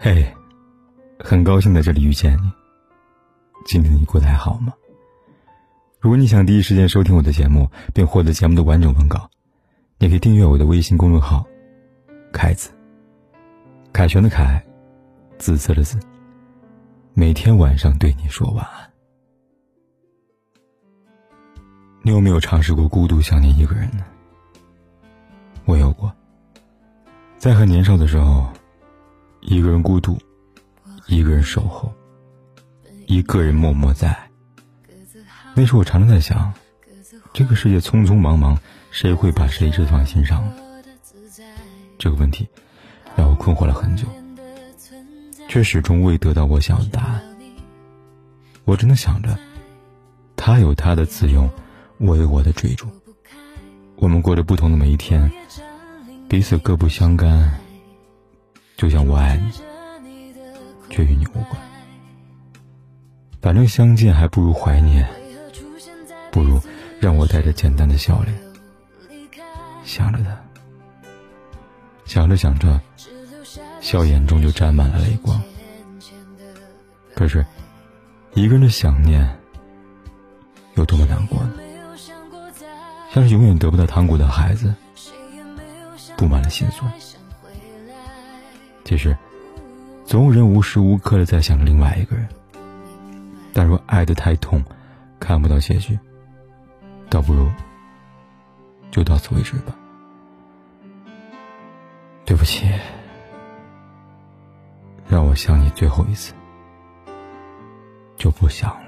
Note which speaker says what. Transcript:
Speaker 1: 嘿，很高兴在这里遇见你。今天你过得还好吗？如果你想第一时间收听我的节目，并获得节目的完整文稿，你可以订阅我的微信公众号“凯子”。凯旋的凯，紫色的紫。每天晚上对你说晚安。你有没有尝试过孤独想念一个人呢？我有过，在很年少的时候。一个人孤独，一个人守候，一个人默默在。那时我常常在想，这个世界匆匆忙忙，谁会把谁置放心上？这个问题让我困惑了很久，却始终未得到我想要的答案。我只能想着，他有他的自由，我有我的追逐。我们过着不同的每一天，彼此各不相干。就像我爱你，却与你无关。反正相见还不如怀念，不如让我带着简单的笑脸想着他。想着想着，笑眼中就沾满了泪光。可是，一个人的想念有多么难过呢？像是永远得不到糖果的孩子，布满了心酸。其实，总有人无时无刻的在想着另外一个人。但若爱得太痛，看不到结局，倒不如就到此为止吧。对不起，让我想你最后一次，就不想了。